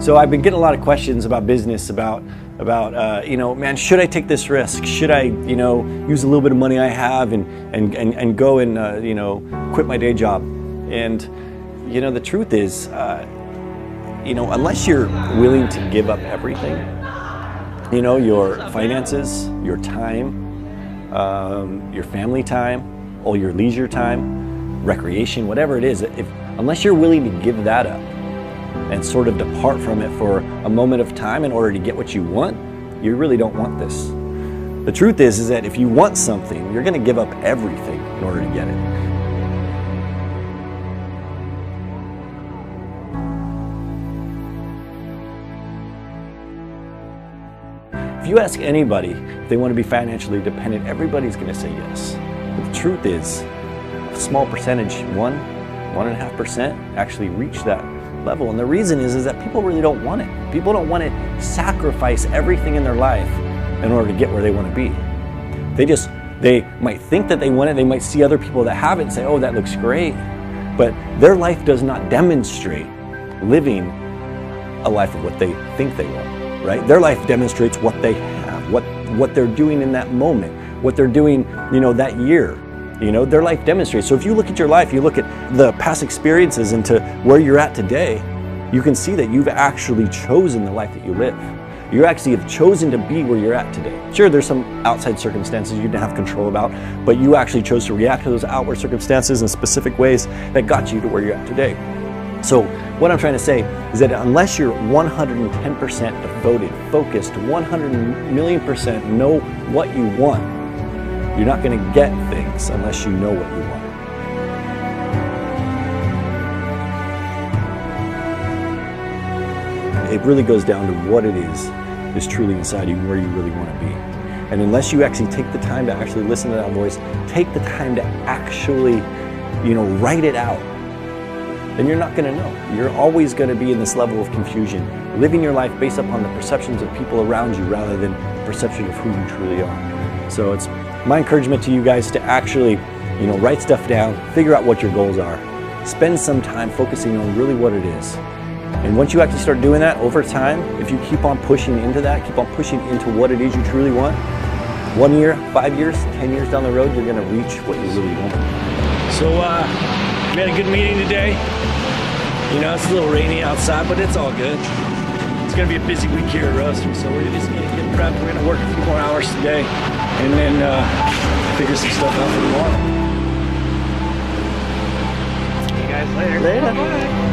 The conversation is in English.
So I've been getting a lot of questions about business, about about uh, you know, man, should I take this risk? Should I you know use a little bit of money I have and and and, and go and uh, you know quit my day job? And you know the truth is, uh, you know, unless you're willing to give up everything, you know, your finances, your time, um, your family time, all your leisure time, recreation, whatever it is, if unless you're willing to give that up and sort of depart from it for a moment of time in order to get what you want, you really don't want this. The truth is is that if you want something, you're going to give up everything in order to get it. If you ask anybody if they want to be financially dependent, everybody's going to say yes. But the truth is, a small percentage, one, one and a half percent, actually reach that level. And the reason is, is that people really don't want it. People don't want to sacrifice everything in their life in order to get where they want to be. They just, they might think that they want it. They might see other people that have it and say, oh, that looks great. But their life does not demonstrate living a life of what they think they want, right? Their life demonstrates what they have, what, what they're doing in that moment, what they're doing, you know, that year. You know, their life demonstrates. So if you look at your life, you look at the past experiences into where you're at today, you can see that you've actually chosen the life that you live. You actually have chosen to be where you're at today. Sure, there's some outside circumstances you didn't have control about, but you actually chose to react to those outward circumstances in specific ways that got you to where you're at today. So, what I'm trying to say is that unless you're 110% devoted, focused, 100 million percent know what you want, you're not going to get unless you know what you want. It really goes down to what it is is truly inside you and where you really want to be. And unless you actually take the time to actually listen to that voice, take the time to actually, you know, write it out, then you're not going to know. You're always going to be in this level of confusion, living your life based upon the perceptions of people around you rather than the perception of who you truly are. So it's my encouragement to you guys to actually, you know, write stuff down, figure out what your goals are, spend some time focusing on really what it is. And once you actually start doing that over time, if you keep on pushing into that, keep on pushing into what it is you truly want, one year, five years, ten years down the road, you're to reach what you really want. So uh, we had a good meeting today. You know, it's a little rainy outside, but it's all good. It's going to be a busy week here at Roaster, so we're just going to get prepped. We're going to work a few more hours today, and then uh, figure some stuff out for tomorrow. See you guys later. Later. Bye.